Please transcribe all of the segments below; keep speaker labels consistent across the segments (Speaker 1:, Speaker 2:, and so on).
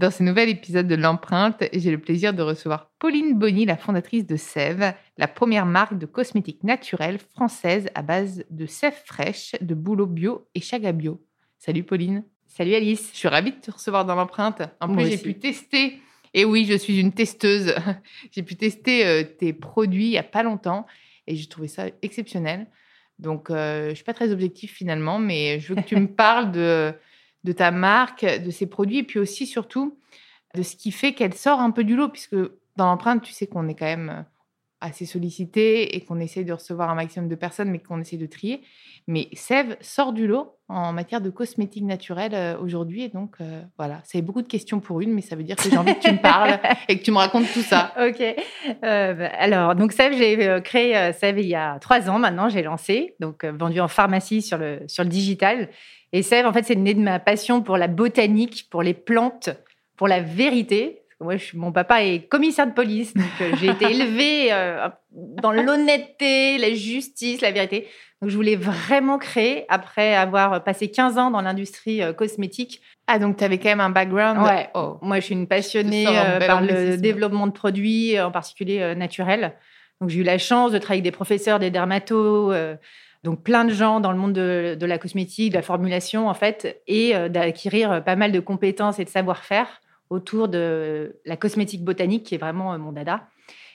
Speaker 1: Dans ce nouvel épisode de l'empreinte, j'ai le plaisir de recevoir Pauline Bonny, la fondatrice de Sève, la première marque de cosmétiques naturels française à base de sève fraîche, de bouleau bio et chaga bio. Salut Pauline.
Speaker 2: Salut Alice.
Speaker 1: Je suis ravie de te recevoir dans l'empreinte. En plus, j'ai pu tester. Et oui, je suis une testeuse. j'ai pu tester euh, tes produits il n'y a pas longtemps et j'ai trouvé ça exceptionnel. Donc, euh, je ne suis pas très objective finalement, mais je veux que tu me parles de de ta marque, de ses produits, et puis aussi, surtout, de ce qui fait qu'elle sort un peu du lot, puisque dans l'empreinte, tu sais qu'on est quand même euh, assez sollicité et qu'on essaie de recevoir un maximum de personnes, mais qu'on essaie de trier. Mais Sève sort du lot en matière de cosmétiques naturels euh, aujourd'hui. Et donc, euh, voilà, ça beaucoup de questions pour une, mais ça veut dire que j'ai envie que tu me parles et que tu me racontes tout ça.
Speaker 2: OK. Bah, alors, donc Sève, j'ai créé Sève il y a trois ans maintenant, j'ai lancé, donc vendu en pharmacie sur le, sur le digital. Et Sève, en fait, c'est né de ma passion pour la botanique, pour les plantes, pour la vérité. Moi, je, mon papa est commissaire de police, donc euh, j'ai été élevée euh, dans l'honnêteté, la justice, la vérité. Donc, je voulais vraiment créer, après avoir passé 15 ans dans l'industrie euh, cosmétique.
Speaker 1: Ah, donc tu avais quand même un background
Speaker 2: Ouais. Oh. Moi, je suis une passionnée par le développement de produits, en particulier naturels. Donc, j'ai eu la chance de travailler avec des professeurs, des dermatos, donc plein de gens dans le monde de, la cosmétique, de la formulation en fait, et d'acquérir pas mal de compétences et de savoir-faire autour de la cosmétique botanique qui est vraiment euh, mon dada.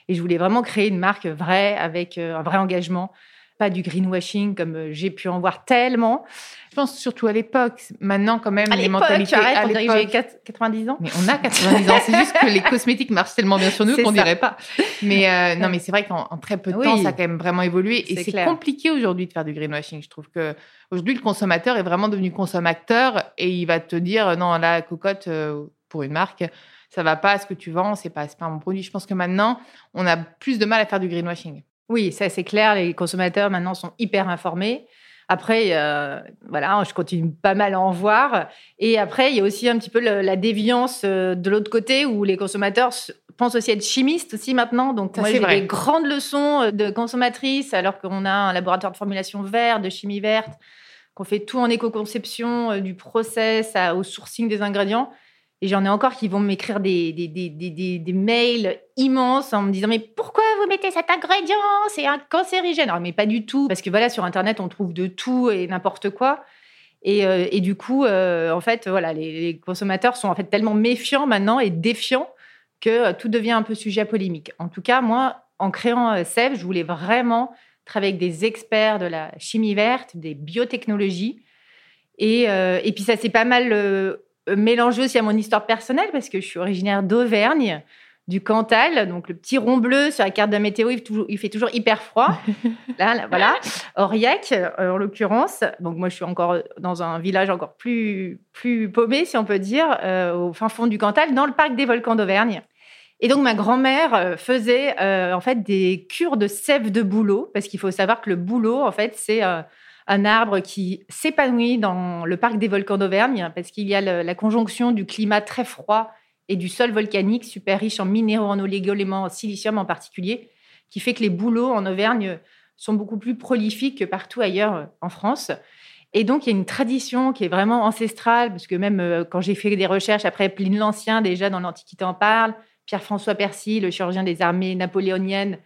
Speaker 2: Et je voulais vraiment créer une marque vraie avec euh, un vrai engagement pas du greenwashing comme euh, j'ai pu en voir tellement.
Speaker 1: Je pense surtout à l'époque. Maintenant, quand même,
Speaker 2: les
Speaker 1: mentalités.
Speaker 2: Arrête, à l'époque, j'ai 90 ans.
Speaker 1: Mais on a 90 ans. C'est juste que les cosmétiques marchent tellement bien sur nous qu'on dirait pas. Mais euh, non, mais c'est vrai qu'en très peu de temps, ça a quand même vraiment évolué. Et c'est compliqué aujourd'hui de faire du greenwashing. Je trouve que aujourd'hui, le consommateur est vraiment devenu consommateur et il va te dire non, la cocotte euh, pour une marque ça va pas, ce que tu vends, c'est pas, pas mon produit. Je pense que maintenant, on a plus de mal à faire du greenwashing.
Speaker 2: Oui, ça c'est clair. Les consommateurs maintenant sont hyper informés. Après, euh, voilà, je continue pas mal à en voir. Et après, il y a aussi un petit peu la déviance euh, de l'autre côté où les consommateurs pensent aussi être chimistes aussi maintenant. Donc, moi, j'ai des grandes leçons euh, de consommatrice alors qu'on a un laboratoire de formulation vert, de chimie verte, qu'on fait tout en éco-conception, du process au sourcing des ingrédients. Et j'en ai encore qui vont m'écrire des, des, des, des, mails immenses en me disant Mais pourquoi vous mettez cet ingrédient? C'est un cancérigène. Alors, mais pas du tout. Parce que voilà, sur Internet, on trouve de tout et n'importe quoi. Et, euh, et, du coup, euh, en fait, voilà, les, consommateurs sont en fait tellement méfiants maintenant et défiants que euh, tout devient un peu sujet à polémique. En tout cas, moi, en créant Sève, je voulais vraiment travailler avec des experts de la chimie verte, des biotechnologies. Et, et puis, ça s'est pas mal mélangé aussi à mon histoire personnelle parce que je suis originaire d'Auvergne, du Cantal, donc le petit rond bleu sur la carte de météo, il, fait toujours hyper froid. là, voilà, Aurillac euh, en l'occurrence. Donc moi, je suis encore dans un village encore plus plus paumé, si on peut dire, euh, au fin fond du Cantal, dans le parc des volcans d'Auvergne. Et donc ma grand-mère euh, faisait en fait des cures de sève de bouleau, parce qu'il faut savoir que le bouleau, en fait, c'est un arbre qui s'épanouit dans le parc des volcans d'Auvergne parce qu'il y a la conjonction du climat très froid et du sol volcanique super riche en minéraux, en olégoéléments, en silicium en particulier, qui fait que les bouleaux en Auvergne sont beaucoup plus prolifiques que partout ailleurs en France. Et donc, il y a une tradition qui est vraiment ancestrale, parce que même euh, quand j'ai fait des recherches après Pline l'Ancien, déjà dans l'Antiquité en parle, Pierre-François Percy, le chirurgien des armées napoléoniennes,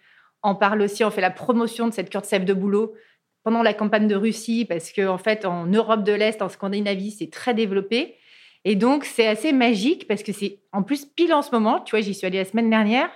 Speaker 2: en parle aussi, on fait la promotion de cette cure de sève de bouleau pendant la campagne de Russie, parce qu'en en fait, en Europe de l'Est, en Scandinavie, c'est très développé. Et donc, c'est assez magique parce que c'est en plus pile en ce moment. Tu vois, j'y suis allée la semaine dernière.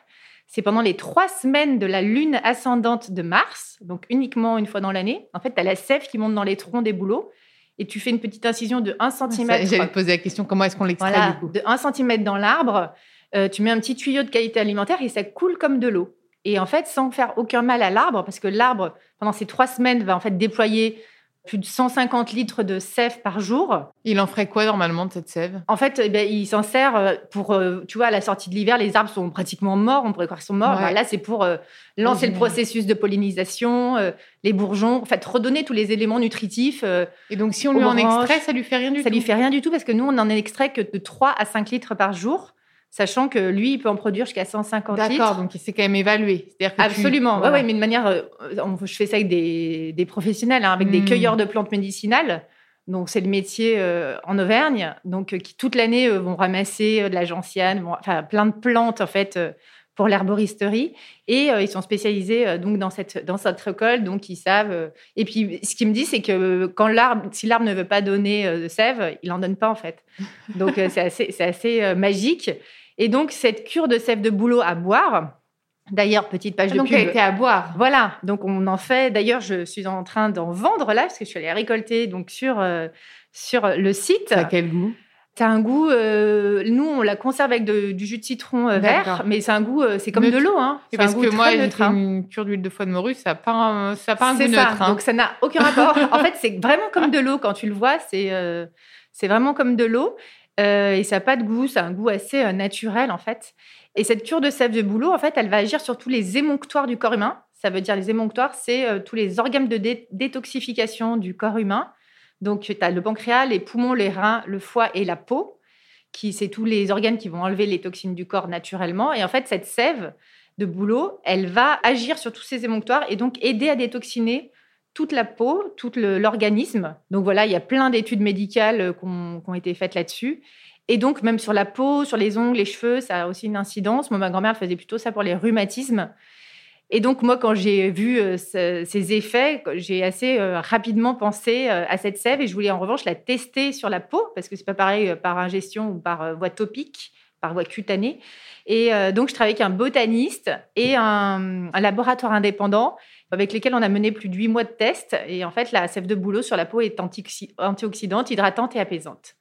Speaker 2: C'est pendant les trois semaines de la lune ascendante de Mars, donc uniquement une fois dans l'année. En fait, tu as la sève qui monte dans les troncs des bouleaux et tu fais une petite incision de 1 cm.
Speaker 1: J'allais te poser la question comment est-ce qu'on l'extrait du coup?
Speaker 2: De 1 cm dans l'arbre. Euh, tu mets un petit tuyau de qualité alimentaire et ça coule comme de l'eau. Et en fait, sans faire aucun mal à l'arbre, parce que l'arbre, pendant ces trois semaines, va en fait déployer plus de 150 litres de sève par jour.
Speaker 1: Il en ferait quoi normalement de cette sève?
Speaker 2: En fait, eh ben, il s'en sert euh, pour, euh, tu vois, à la sortie de l'hiver, les arbres sont pratiquement morts, on pourrait croire qu'ils sont morts. là, c'est pour euh, lancer le processus de pollinisation, les bourgeons, en fait, redonner tous les éléments nutritifs.
Speaker 1: Et donc, si on lui en extrait, ça lui fait rien du
Speaker 2: tout
Speaker 1: Ça
Speaker 2: lui fait rien du tout parce que nous, on en extrait que de 3 à 5 litres par jour sachant que lui, il peut en produire jusqu'à 150 litres.
Speaker 1: D'accord, donc c'est quand même évalué.
Speaker 2: Absolument, oui, mais de manière, euh, je fais ça avec des, professionnels, hein, avec des hmm. cueilleurs de plantes médicinales. Donc c'est le métier euh, en Auvergne, donc euh, qui toute l'année vont ramasser de la gentiane, enfin plein de plantes en fait pour l'herboristerie et ils sont spécialisés donc dans cette dans cette récolte donc ils savent et puis ce qu'ils me disent c'est que quand l'arbre si l'arbre ne veut pas donner de sève il en donne pas en fait donc c'est assez c'est assez magique et donc, cette cure de sève de bouleau à boire, D'ailleurs, petite page
Speaker 1: ah,
Speaker 2: de
Speaker 1: donc
Speaker 2: pub.
Speaker 1: Donc, elle était à boire.
Speaker 2: Voilà. Donc, on en fait. D'ailleurs, je suis en train d'en vendre là, parce que je suis allée récolter donc sur, euh, sur le site.
Speaker 1: Ça a quel goût?
Speaker 2: Ça a un goût. Euh, nous, on la conserve avec du jus de citron euh, vert, mais c'est un goût. c'est comme de l'eau. Hein.
Speaker 1: Parce
Speaker 2: un
Speaker 1: que moi, fait hein. une cure d'huile de foie de morue, ça n'a pas, un, ça pas un goût neutre.
Speaker 2: Hein. Donc, ça n'a aucun rapport. en fait, c'est vraiment comme de l'eau quand tu le vois. C'est c'est vraiment comme de l'eau. Euh, et ça n'a pas de goût, ça a un goût assez euh, naturel en fait. Et cette cure de sève de bouleau, en fait, elle va agir sur tous les émonctoires du corps humain. Ça veut dire les émonctoires, c'est euh, tous les organes de détoxification du corps humain. Donc, tu as le pancréas, les poumons, les reins, le foie et la peau, qui c'est tous les organes qui vont enlever les toxines du corps naturellement. Et en fait, cette sève de bouleau, elle va agir sur tous ces émonctoires et donc aider à détoxiner toute la peau, tout l'organisme. Donc voilà, il y a plein d'études médicales euh, qui ont, été faites là-dessus. Et donc, même sur la peau, sur les ongles, les cheveux, ça a aussi une incidence. Moi, ma grand-mère faisait plutôt ça pour les rhumatismes. Et donc, moi, quand j'ai vu euh, ces effets, j'ai assez euh, rapidement pensé à cette sève et je voulais en revanche la tester sur la peau parce que c'est pas pareil par ingestion ou par voie topique, par voie cutanée. Et donc, je travaillais avec un botaniste et un laboratoire indépendant avec lesquels on a mené plus de huit mois de tests. Et en fait, la sève de bouleau sur la peau est antioxydante, hydratante et apaisante.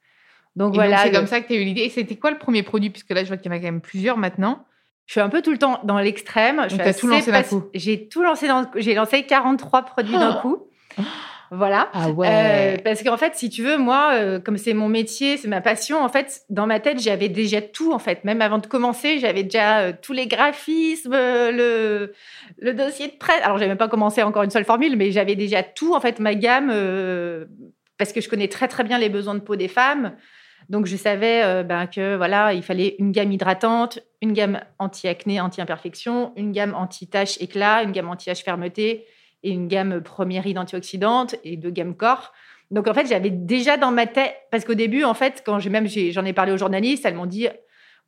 Speaker 1: Donc voilà. C'est comme ça que tu as eu l'idée. Et c'était quoi le premier produit? Puisque là, je vois qu'il y en a quand même plusieurs maintenant.
Speaker 2: Je suis un peu tout le temps dans l'extrême.
Speaker 1: As tout lancé d'un coup.
Speaker 2: J'ai tout lancé J'ai lancé 43 produits d'un coup. Voilà.
Speaker 1: Ah ouais. Euh,
Speaker 2: parce qu'en fait, si tu veux, moi, euh, comme c'est mon métier, c'est ma passion, en fait, dans ma tête, j'avais déjà tout, en fait. Même avant de commencer, j'avais déjà euh, tous les graphismes, le, le dossier de presse. Alors, j'avais même pas commencé encore une seule formule, mais j'avais déjà tout, en fait, ma gamme, parce que je connais très, très bien les besoins de peau des femmes. Donc, je savais ben, que voilà, il fallait une gamme hydratante, une gamme anti-acné, anti-imperfection, une gamme anti-tache éclat, une gamme anti-tache fermeté, et une gamme première d'antioxydantes et deux gammes corps. Donc en fait, j'avais déjà dans ma tête, parce qu'au début, en fait, quand j'ai même j'en ai parlé aux journalistes, elles m'ont dit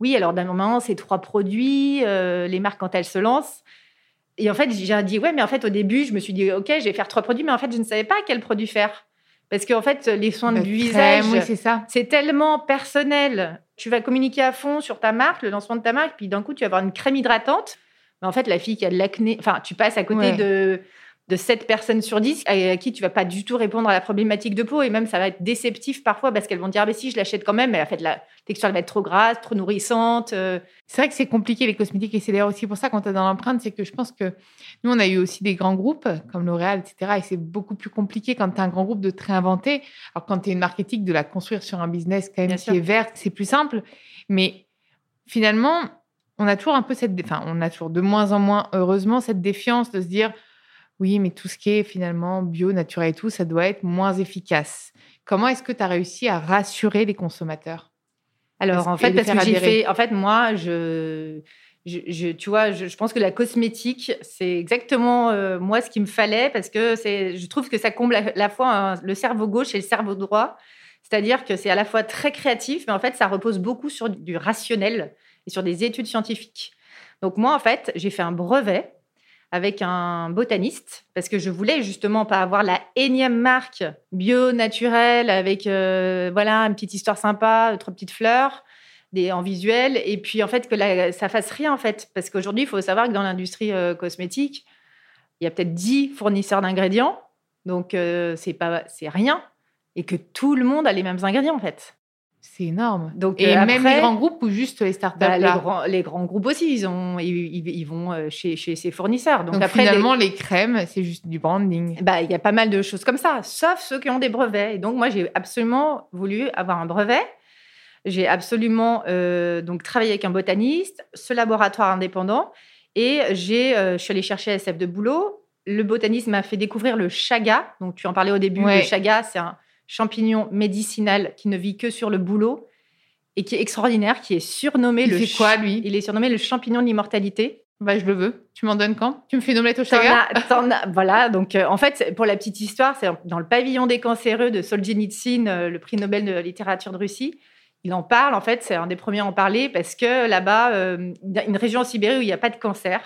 Speaker 2: oui, alors d'un moment, c'est trois produits, euh, les marques quand elles se lancent. Et en fait, j'ai dit ouais, mais en fait, au début, je me suis dit ok, je vais faire trois produits, mais en fait, je ne savais pas quel produit faire. Parce qu'en fait, les soins du visage,
Speaker 1: c'est ça.
Speaker 2: C'est tellement personnel. Tu vas communiquer à fond sur ta marque, le lancement de ta marque, puis d'un coup, tu vas avoir une crème hydratante. Mais en fait, la fille qui a de l'acné, enfin, tu passes à côté de de 7 personnes sur 10 à qui tu vas pas du tout répondre à la problématique de peau et même ça va être déceptif parfois parce qu'elles vont dire ah, mais si je l'achète quand même mais en fait la texture elle va être trop grasse, trop nourrissante. Euh.
Speaker 1: C'est vrai que c'est compliqué les cosmétiques et c'est d'ailleurs aussi pour ça quand tu es dans l'empreinte c'est que je pense que nous on a eu aussi des grands groupes comme L'Oréal etc et c'est beaucoup plus compliqué quand tu as un grand groupe de te réinventer. Alors quand tu es une marketing de la construire sur un business quand même qui est vert c'est plus simple mais finalement on a toujours un peu cette enfin on a toujours de moins en moins heureusement cette défiance de se dire oui, mais tout ce qui est finalement bio, naturel et tout, ça doit être moins efficace. Comment est-ce que tu as réussi à rassurer les consommateurs?
Speaker 2: Alors, en fait, parce que j'ai fait, en fait, moi, je, je, tu vois, je, pense que la cosmétique, c'est exactement euh, moi ce qu'il me fallait parce que c'est, je trouve que ça comble à la fois le cerveau gauche et le cerveau droit. C'est-à-dire que c'est à la fois très créatif, mais en fait, ça repose beaucoup sur du rationnel et sur des études scientifiques. Donc moi, en fait, j'ai fait un brevet avec un botaniste parce que je voulais justement pas avoir la énième marque bio naturelle avec euh, voilà une petite histoire sympa, trois petites fleurs des, en visuel et puis en fait que ça fasse rien en fait parce qu'aujourd'hui il faut savoir que dans l'industrie euh, cosmétique il y a peut-être 10 fournisseurs d'ingrédients donc euh, c'est pas c'est rien et que tout le monde a les mêmes ingrédients en fait.
Speaker 1: C'est énorme. Donc, et même les grands groupes ou juste les startups bah,
Speaker 2: les, grands, les grands groupes aussi, ils, ont, ils, vont chez, chez ces fournisseurs.
Speaker 1: Donc, après, finalement, les... crèmes, c'est juste du branding.
Speaker 2: Bah, il y a pas mal de choses comme ça, sauf ceux qui ont des brevets. Et donc, moi, j'ai absolument voulu avoir un brevet. J'ai absolument donc travaillé avec un botaniste, ce laboratoire indépendant, et j'ai, je suis allée chercher SF de boulot le botaniste m'a fait découvrir le chaga. Donc, tu en parlais au début. Le chaga, c'est un champignon médicinal qui ne vit que sur le boulot et qui est extraordinaire, qui est surnommé
Speaker 1: il le. quoi, lui?
Speaker 2: Il est surnommé le champignon de l'immortalité.
Speaker 1: Bah, je le veux. Tu m'en donnes quand? Tu me fais une omelette au chaga?
Speaker 2: Voilà. Donc, euh, en fait, pour la petite histoire, c'est dans le pavillon des cancéreux de Solzhenitsyn, euh, le prix Nobel de littérature de Russie. Il en parle. En fait, c'est un des premiers à en parler parce que là-bas, euh, il y a une région en Sibérie où il n'y a pas de cancer.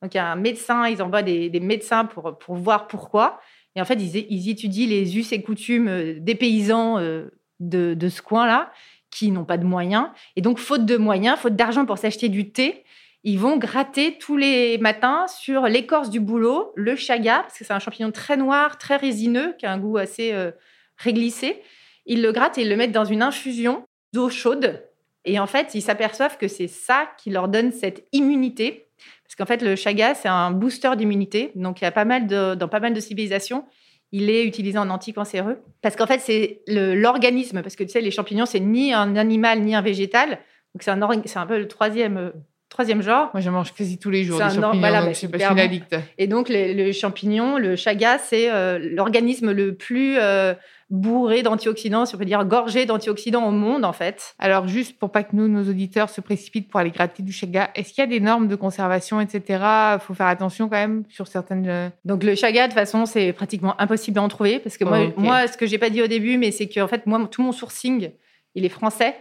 Speaker 2: Donc, il y a un médecin, ils envoient des, médecins pour, pour voir pourquoi. Et en fait, ils, étudient les us et coutumes euh, des paysans euh, de, ce coin-là qui n'ont pas de moyens. Et donc, faute de moyens, faute d'argent pour s'acheter du thé, ils vont gratter tous les matins sur l'écorce du bouleau, le chaga, parce que c'est un champignon très noir, très résineux, qui a un goût assez euh, réglissé. Ils le grattent et ils le mettent dans une infusion d'eau chaude. Et en fait, ils s'aperçoivent que c'est ça qui leur donne cette immunité parce qu'en fait, le chaga, c'est un booster d'immunité. Donc, il y a pas mal de, dans pas mal de civilisations, il est utilisé en anticancéreux. Parce qu'en fait, c'est l'organisme. Parce que tu sais, les champignons, c'est ni un animal ni un végétal. Donc, c'est un, c'est un peu le troisième, euh, troisième genre.
Speaker 1: Moi, je mange quasi tous les jours des champignons, voilà, donc bah, je sais pas si addict.
Speaker 2: Et donc, le champignon, le chaga, c'est euh, l'organisme le plus euh, bourré d'antioxydants, si on peut dire gorgé d'antioxydants au monde, en fait.
Speaker 1: Alors, juste pour pas que nous, nos auditeurs, se précipitent pour aller gratter du chaga, est-ce qu'il y a des normes de conservation, etc. Il faut faire attention quand même sur certaines. Euh,
Speaker 2: Donc, le chaga, de toute façon, c'est pratiquement impossible à en trouver. Parce que moi, moi ce que j'ai pas dit au début, mais c'est que, en fait, moi, tout mon sourcing, il est français.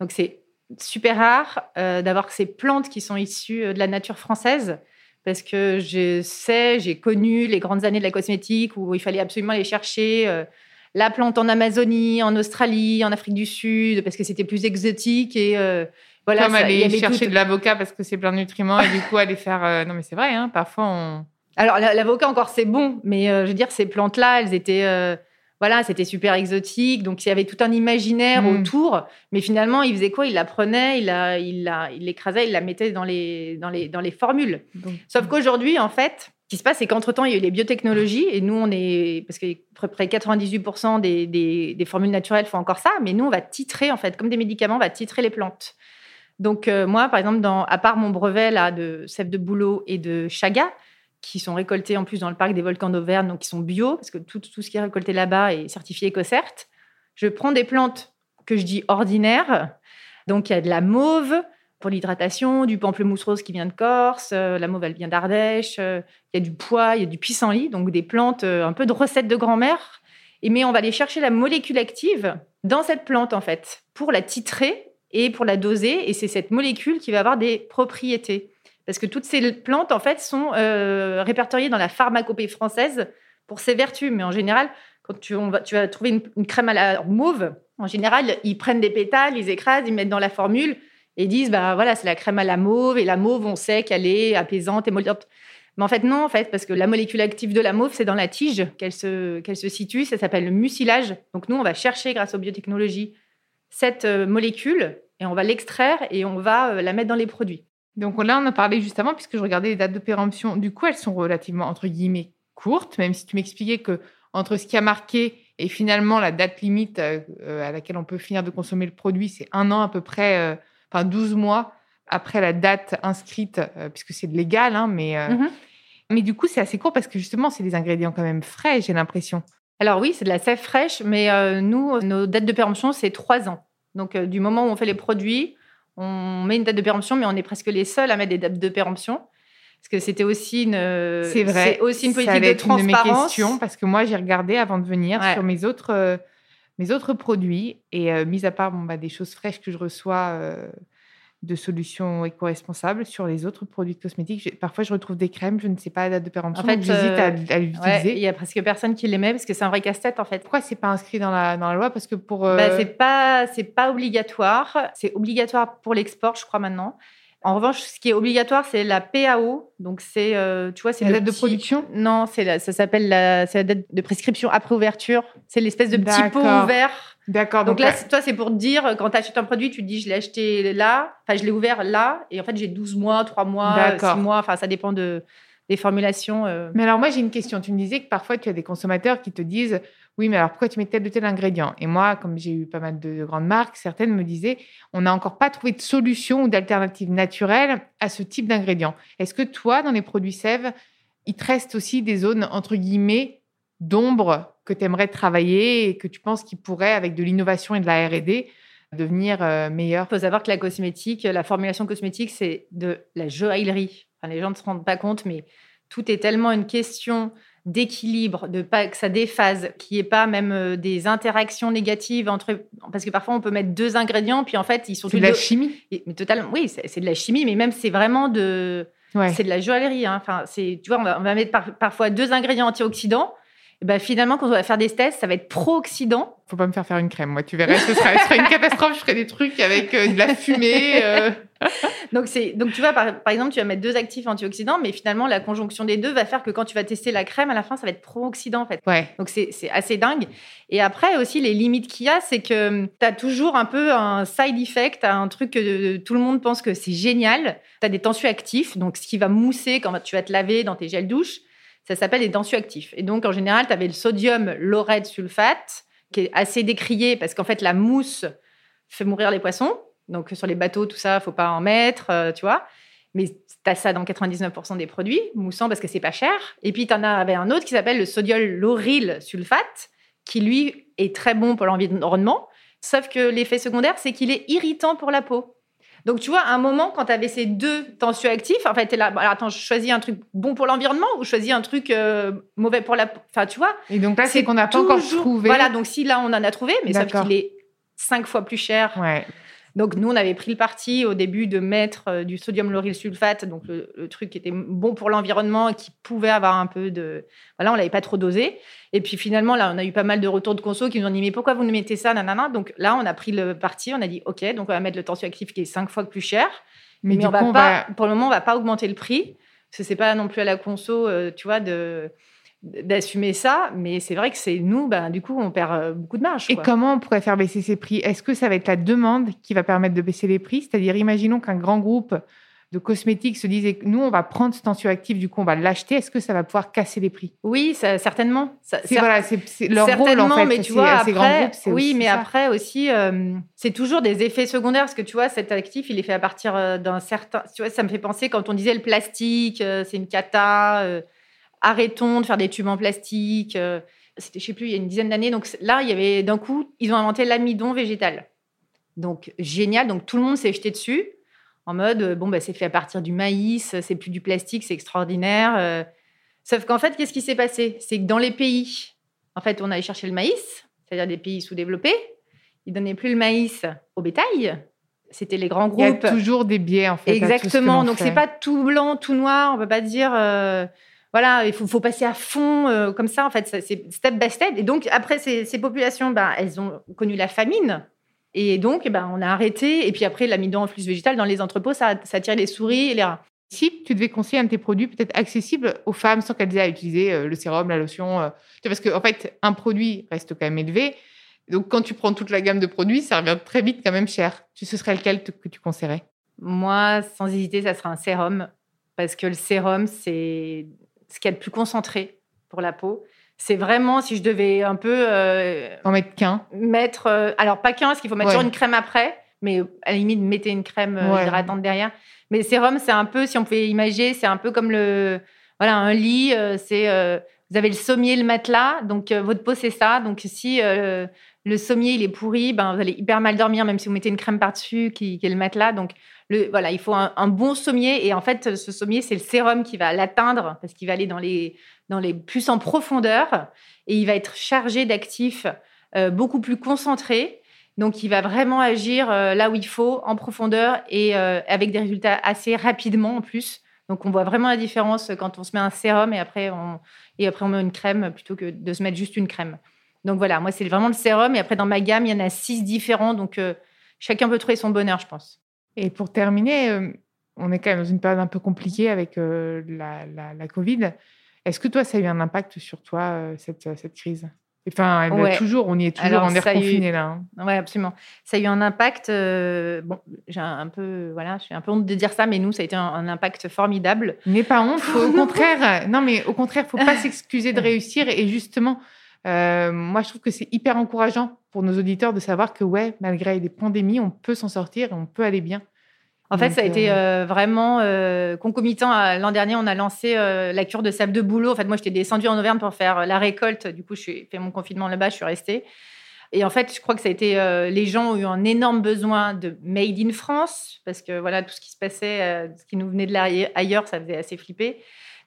Speaker 2: Donc, c'est super rare euh, d'avoir ces plantes qui sont issues euh, de la nature française parce que je sais, j'ai connu les grandes années de la cosmétique où il fallait absolument aller chercher la plante en Amazonie, en Australie, en Afrique du Sud, parce que c'était plus exotique et euh,
Speaker 1: voilà. Comme aller chercher de l'avocat parce que c'est plein de nutriments et du coup aller faire. Euh, non mais c'est vrai, hein, parfois on.
Speaker 2: Alors l'avocat encore c'est bon, mais euh, je veux dire ces plantes-là, elles étaient voilà, c'était super exotique, donc il y avait tout un imaginaire hmm. autour. Mais finalement, il faisait quoi? Il la prenait, il la, il il l'écrasait, il la mettait dans les, dans les, dans les formules. Sauf qu'aujourd'hui, en fait, qui se passe, c'est qu'entre-temps, il y a eu les biotechnologies et nous, on est. Parce que près 98% des, des, formules naturelles font encore ça, mais nous, on va titrer, en fait, comme des médicaments, on va titrer les plantes. Donc, euh, moi, par exemple, dans, à part mon brevet là, de sève de bouleau et de chaga, qui sont récoltés en plus dans le parc des volcans d'Auvergne, donc qui sont bio, parce que tout, tout ce qui est récolté là-bas est certifié EcoCert, je prends des plantes que je dis ordinaires. Donc, il y a de la mauve, pour l'hydratation, du pamplemousse rose qui vient de Corse, euh, la mauve elle vient d'Ardèche, euh, il y a du pois, il y a du pissenlit, donc des plantes, euh, un peu de recettes de grand-mère. Et mais on va aller chercher la molécule active dans cette plante en fait pour la titrer et pour la doser. Et c'est cette molécule qui va avoir des propriétés. Parce que toutes ces plantes en fait sont répertoriées dans la pharmacopée française pour ses vertus. Mais en général, quand tu, vas trouver une, une crème à la mauve, en général, ils prennent des pétales, ils écrasent, ils mettent dans la formule et disent bah voilà c'est la crème à la mauve et la mauve on sait qu'elle est apaisante émolliente mais en fait non en fait parce que la molécule active de la mauve c'est dans la tige qu'elle se qu'elle se situe ça s'appelle le mucilage. Donc nous on va chercher grâce aux biotechnologies cette euh, molécule et on va l'extraire et on va euh, la mettre dans les produits.
Speaker 1: Donc là on a parlé juste avant puisque je regardais les dates de péremption. Du coup elles sont relativement entre guillemets courtes même si tu m'expliquais que entre ce qui a marqué et finalement la date limite euh, à laquelle on peut finir de consommer le produit c'est un an à peu près enfin 12 mois après la date inscrite, euh, puisque c'est légal, hein, mais, euh, mhm. mais du coup, c'est assez court parce que justement, c'est des ingrédients quand même frais, j'ai l'impression.
Speaker 2: Alors oui, c'est de la sève fraîche, mais euh, nous, nos dates de péremption, c'est trois ans. Donc du moment où on fait les produits, on met une date de péremption, mais on est presque les seuls à mettre des dates de péremption. Parce que c'était aussi une,
Speaker 1: c'est vrai,
Speaker 2: aussi une politique de transparence. Une de mes questions
Speaker 1: parce que moi j'ai regardé avant de venir sur mes autres mes autres produits et mis à part bon, bah, des choses fraîches que je reçois de solutions éco-responsables sur les autres produits cosmétiques. Parfois, je retrouve des crèmes, je ne sais pas la date de péremption, en fait, j'hésite à, euh, l'utiliser.
Speaker 2: Il y a presque personne qui les met parce que c'est un vrai casse-tête en fait.
Speaker 1: Pourquoi c'est pas inscrit dans la, dans la loi? Parce que pour
Speaker 2: euh... bah, c'est pas pas obligatoire. C'est obligatoire pour l'export, je crois maintenant. En revanche, ce qui est obligatoire, c'est la PAO. Donc, c'est, euh, tu vois, c'est
Speaker 1: la date de production?
Speaker 2: Non, c'est ça s'appelle la, la date de prescription après ouverture. C'est l'espèce de petit pot ouvert
Speaker 1: D'accord.
Speaker 2: Donc, là, toi, c'est pour dire, quand tu achètes un produit, tu te dis, je l'ai acheté là, enfin, je l'ai ouvert là, et en fait, j'ai 12 mois, 3 mois, 6 mois, enfin, ça dépend de, des formulations. Euh.
Speaker 1: Mais alors, moi, j'ai une question. Tu me disais que parfois, tu as des consommateurs qui te disent, oui, mais alors pourquoi tu mets tel ou tel ingrédient? Et moi, comme j'ai eu pas mal de grandes marques, certaines me disaient, on n'a encore pas trouvé de solution ou d'alternative naturelle à ce type d'ingrédient. Est-ce que toi, dans les produits Sève, il te reste aussi des zones, entre guillemets, d'ombre que tu aimerais travailler et que tu penses qu'il pourrait, avec de l'innovation et de la R&D, devenir euh, meilleur
Speaker 2: Il faut savoir que la cosmétique, la formulation cosmétique, c'est de la joaillerie. les gens ne se rendent pas compte, mais tout est tellement une question d'équilibre, de pas que ça déphase, qu'il n'y ait pas même euh, des interactions négatives entre. Parce que parfois on peut mettre deux ingrédients, puis en fait ils sont.
Speaker 1: C'est de la chimie.
Speaker 2: mais totalement, oui, c'est de la chimie, mais même c'est vraiment de. C'est de la joaillerie. Hein. Enfin, c'est, tu vois, on va, mettre parfois deux ingrédients antioxydants bah, finalement, quand on va faire des tests, ça va être pro-oxydant.
Speaker 1: Faut pas me faire faire une crème, moi, tu verrais, ce serait, une catastrophe. Je ferais des trucs avec euh, de la fumée. Euh.
Speaker 2: donc, donc, tu vois, par, exemple, tu vas mettre deux actifs antioxydants, mais finalement, la conjonction des deux va faire que quand tu vas tester la crème, à la fin, ça va être pro-oxydant, en fait.
Speaker 1: Ouais.
Speaker 2: Donc, c'est, assez dingue. Et après, aussi, les limites qu'il y a, c'est que hum, tu as toujours un peu un side effect, un truc que tout le monde pense que c'est génial. Tu as des tensioactifs, donc ce qui va mousser quand tu vas te laver dans tes gels douche. Ça s'appelle les tensioactifs. Et donc, en général, tu avais le sodium laureth sulfate, qui est assez décrié parce qu'en fait, la mousse fait mourir les poissons. Donc, sur les bateaux, tout ça, faut pas en mettre, euh, tu vois. Mais tu as ça dans 99% des produits, moussant parce que c'est pas cher. Et puis, tu en avais un autre qui s'appelle le sodium lauryl sulfate, qui lui est très bon pour l'environnement. Sauf que l'effet secondaire, c'est qu'il est irritant pour la peau. Donc, tu vois, à un moment, quand tu avais ces deux tensioactifs, en fait, tu es là, alors attends, je choisis un truc bon pour l'environnement ou je choisis un truc euh, mauvais pour la. Enfin, tu vois.
Speaker 1: Et donc là, c'est qu'on n'a pas encore trouvé.
Speaker 2: Voilà, donc si là, on en a trouvé, mais sauf qu'il est cinq fois plus cher.
Speaker 1: Ouais.
Speaker 2: Donc nous, on avait pris le parti au début de mettre euh, du sodium lauryl sulfate, donc le, truc qui était bon pour l'environnement et qui pouvait avoir un peu de... Voilà, on l'avait pas trop dosé. Et puis finalement, là, on a eu pas mal de retours de conso qui nous ont dit, mais pourquoi vous nous mettez ça, nanana? Donc là, on a pris le parti, on a dit, OK, donc on va mettre le tensioactif qui est cinq fois plus cher. Mais, on va pas, pour le moment, on va pas augmenter le prix. Parce que c'est pas non plus à la conso, euh, tu vois, de d'assumer ça, mais c'est vrai que c'est nous, ben, du coup, on perd euh, beaucoup de marge.
Speaker 1: Et comment on pourrait faire baisser ces prix? Est-ce que ça va être la demande qui va permettre de baisser les prix? C'est-à-dire, imaginons qu'un grand groupe de cosmétiques se dise, nous, on va prendre ce tensioactif, du coup, on va l'acheter. Est-ce que ça va pouvoir casser les prix?
Speaker 2: Oui, certainement.
Speaker 1: c'est voilà, c'est leur rôle en fait.
Speaker 2: Mais tu vois, après, oui, mais après aussi, euh, c'est toujours des effets secondaires parce que tu vois, cet actif, il est fait à partir euh, d'un certain. Tu vois, ça me fait penser quand on disait le plastique, c'est une cata arrêtons de faire des tubes en plastique. Euh, c'était, je sais plus, il y a une dizaine d'années. Donc là, il y avait d'un coup, ils ont inventé l'amidon végétal. Donc génial. Donc tout le monde s'est jeté dessus en mode euh, bon bah c'est fait à partir du maïs, c'est plus du plastique, c'est extraordinaire. Euh. Sauf qu'en fait, qu'est-ce qui s'est passé? C'est que dans les pays, en fait, on allait chercher le maïs, c'est-à-dire des pays sous-développés. Ils donnaient plus le maïs au bétail. C'était les grands groupes. Il
Speaker 1: y a toujours des biais en fait.
Speaker 2: Exactement. Donc c'est pas tout blanc, tout noir. On peut pas dire voilà, il faut, passer à fond euh, comme ça, en fait, c'est step by step. Et donc, après, ces, populations, ben, elles ont connu la famine. Et donc, eh ben, on a arrêté. Et puis après, l'amidon en flux végétal dans les entrepôts, ça, ça attire les souris et les rats.
Speaker 1: Si tu devais conseiller un de tes produits peut-être accessible aux femmes sans qu'elles aient à utiliser euh, le sérum, la lotion, euh, parce qu'en en fait, un produit reste quand même élevé. Donc, quand tu prends toute la gamme de produits, ça revient très vite quand même cher. Ce serait lequel que tu conseillerais?
Speaker 2: Moi, sans hésiter, ça sera un sérum. Parce que le sérum, c'est ce qu'il y a de plus concentré pour la peau. C'est vraiment, si je devais un peu...
Speaker 1: Euh, en mettre qu'un?
Speaker 2: Mettre... Euh, alors, pas qu'un, parce qu'il faut mettre sur une crème après, mais à la limite, mettez une crème euh, hydratante derrière. Mais le sérum, c'est un peu, si on pouvait imaginer, c'est un peu comme le... Voilà, un lit, c'est... vous avez le sommier, le matelas, donc votre peau, c'est ça. Donc, si le sommier, il est pourri, ben, vous allez hyper mal dormir, même si vous mettez une crème par-dessus qui, est le matelas. Donc, voilà, il faut un, bon sommier. Et en fait, ce sommier, c'est le sérum qui va l'atteindre parce qu'il va aller dans les, plus en profondeur et il va être chargé d'actifs euh, beaucoup plus concentrés. Donc, il va vraiment agir euh, là où il faut, en profondeur et euh, avec des résultats assez rapidement en plus. Donc, on voit vraiment la différence quand on se met un sérum et après et après on met une crème plutôt que de se mettre juste une crème. Donc, voilà, moi, c'est vraiment le sérum. Et après, dans ma gamme, il y en a six différents. Donc, chacun peut trouver son bonheur, je pense.
Speaker 1: Et pour terminer, euh, on est quand même dans une période un peu compliquée avec euh, la, la, Covid. Est-ce que toi, ça a eu un impact sur toi, euh, cette, cette, crise? Enfin, toujours, on y est toujours, en air confiné là. Hein.
Speaker 2: Oui, absolument. Ça a eu un impact. Euh, bon, j'ai un peu, voilà, je suis un peu honte de dire ça, mais nous, ça a été un, impact formidable.
Speaker 1: Mais pas honte, au contraire. Non, mais au contraire, faut pas s'excuser de réussir. Et justement, euh, moi, je trouve que c'est hyper encourageant pour nos auditeurs de savoir que, ouais, malgré les pandémies, on peut s'en sortir et on peut aller bien.
Speaker 2: En fait, ça a été euh, euh, vraiment euh, concomitant. L'an dernier, on a lancé la cure de sable de boulot. En fait, moi, j'étais descendue en Auvergne pour faire la récolte. Du coup, je suis fait mon confinement là-bas, je suis restée. Et en fait, je crois que ça a été. les gens ont eu un énorme besoin de made in France, parce que voilà, tout ce qui se passait, ce qui nous venait de l'ailleurs, ça faisait assez flipper.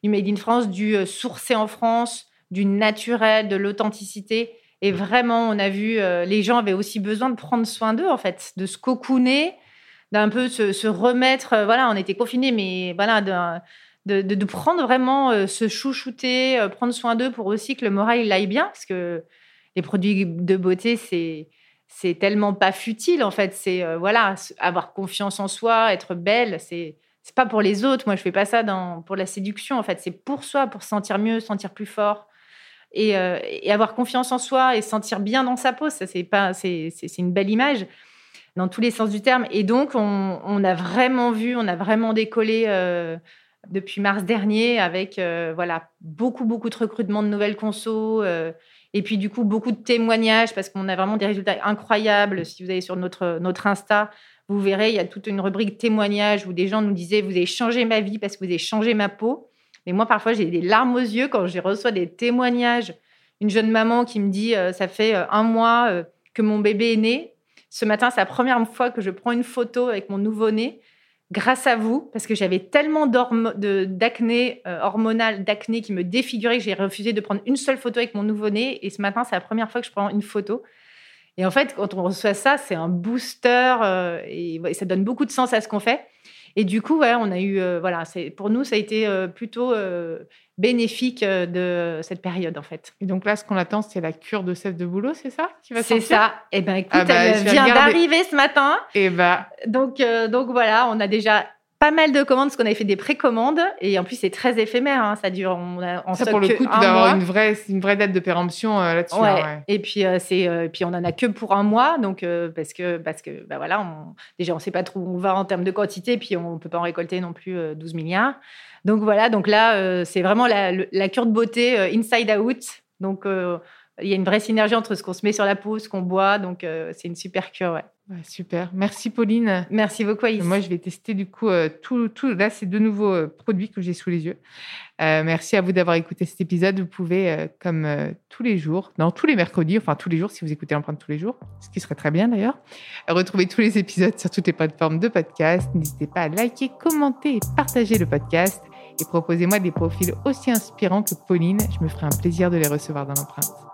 Speaker 2: Du made in France, du sourcé en France, du naturel, de l'authenticité. Et vraiment, on a vu, les gens avaient aussi besoin de prendre soin d'eux, en fait, de se cocooner d'un peu se, remettre. Euh, voilà, on était confinés, mais voilà, de, de, prendre vraiment euh, se chouchouter, euh, prendre soin d'eux pour aussi que le moral il aille bien, parce que les produits de beauté, c'est c'est tellement pas futile en fait. C'est voilà, avoir confiance en soi, être belle, c'est c'est pas pour les autres. Moi, je fais pas ça dans, pour la séduction en fait. C'est pour soi, pour se sentir mieux, sentir plus fort. Et, et, avoir confiance en soi et sentir bien dans sa peau, ça c'est pas, c'est une belle image dans tous les sens du terme. Et donc, on, a vraiment vu, on a vraiment décollé euh, depuis mars dernier avec euh, voilà beaucoup, beaucoup de recrutements de nouvelles consos. Euh, et puis, du coup, beaucoup de témoignages parce qu'on a vraiment des résultats incroyables. Si vous allez sur notre, notre Insta, vous verrez, il y a toute une rubrique témoignages où des gens nous disaient Vous avez changé ma vie parce que vous avez changé ma peau. Mais moi, parfois, j'ai des larmes aux yeux quand je reçois des témoignages. Une jeune maman qui me dit Ça fait un mois que mon bébé est né ce matin, c'est la première fois que je prends une photo avec mon nouveau-né grâce à vous, parce que j'avais tellement d'acné euh, hormonal, d'acné qui me défigurait que j'ai refusé de prendre une seule photo avec mon nouveau-né. Et ce matin, c'est la première fois que je prends une photo. Et en fait, quand on reçoit ça, c'est un booster euh, et, ça donne beaucoup de sens à ce qu'on fait. Et du coup, ouais, on a eu, euh, voilà, pour nous, ça a été plutôt bénéfique euh, de cette période en fait.
Speaker 1: Et donc là, ce qu'on attend, c'est la cure de sève de boulot, c'est ça
Speaker 2: C'est ça. Eh ben écoute, ah bah, elle vient d'arriver ce matin.
Speaker 1: Et eh bah.
Speaker 2: Donc euh, donc voilà, on a déjà pas mal de commandes parce qu'on avait fait des précommandes et en plus c'est très éphémère hein, ça dure on
Speaker 1: a, ça pour le coup tu dois avoir une vraie une vraie date de péremption euh, là-dessus
Speaker 2: ouais. Hein, et puis c'est puis on en a que pour un mois donc parce que parce que bah voilà on, déjà on sait pas trop où on va en termes de quantité puis on peut pas en récolter non plus 12 milliards donc voilà, donc là, euh, c'est vraiment la, cure de beauté euh, inside out. Donc euh, il y a une vraie synergie entre ce qu'on se met sur la peau, ce qu'on boit. Donc c'est une super cure, ouais.
Speaker 1: Super. Merci Pauline.
Speaker 2: Merci beaucoup.
Speaker 1: Moi, je vais tester du coup tout, tout. Là, c'est deux nouveaux produits que j'ai sous les yeux. merci à vous d'avoir écouté cet épisode. Vous pouvez, comme tous les jours, non, tous les mercredis, enfin tous les jours si vous écoutez Empreinte tous les jours, ce qui serait très bien d'ailleurs, retrouver tous les épisodes sur toutes les plateformes de podcast. N'hésitez pas à liker, commenter et partager le podcast et proposez-moi des profils aussi inspirants que Pauline. Je me ferai un plaisir de les recevoir dans l'empreinte.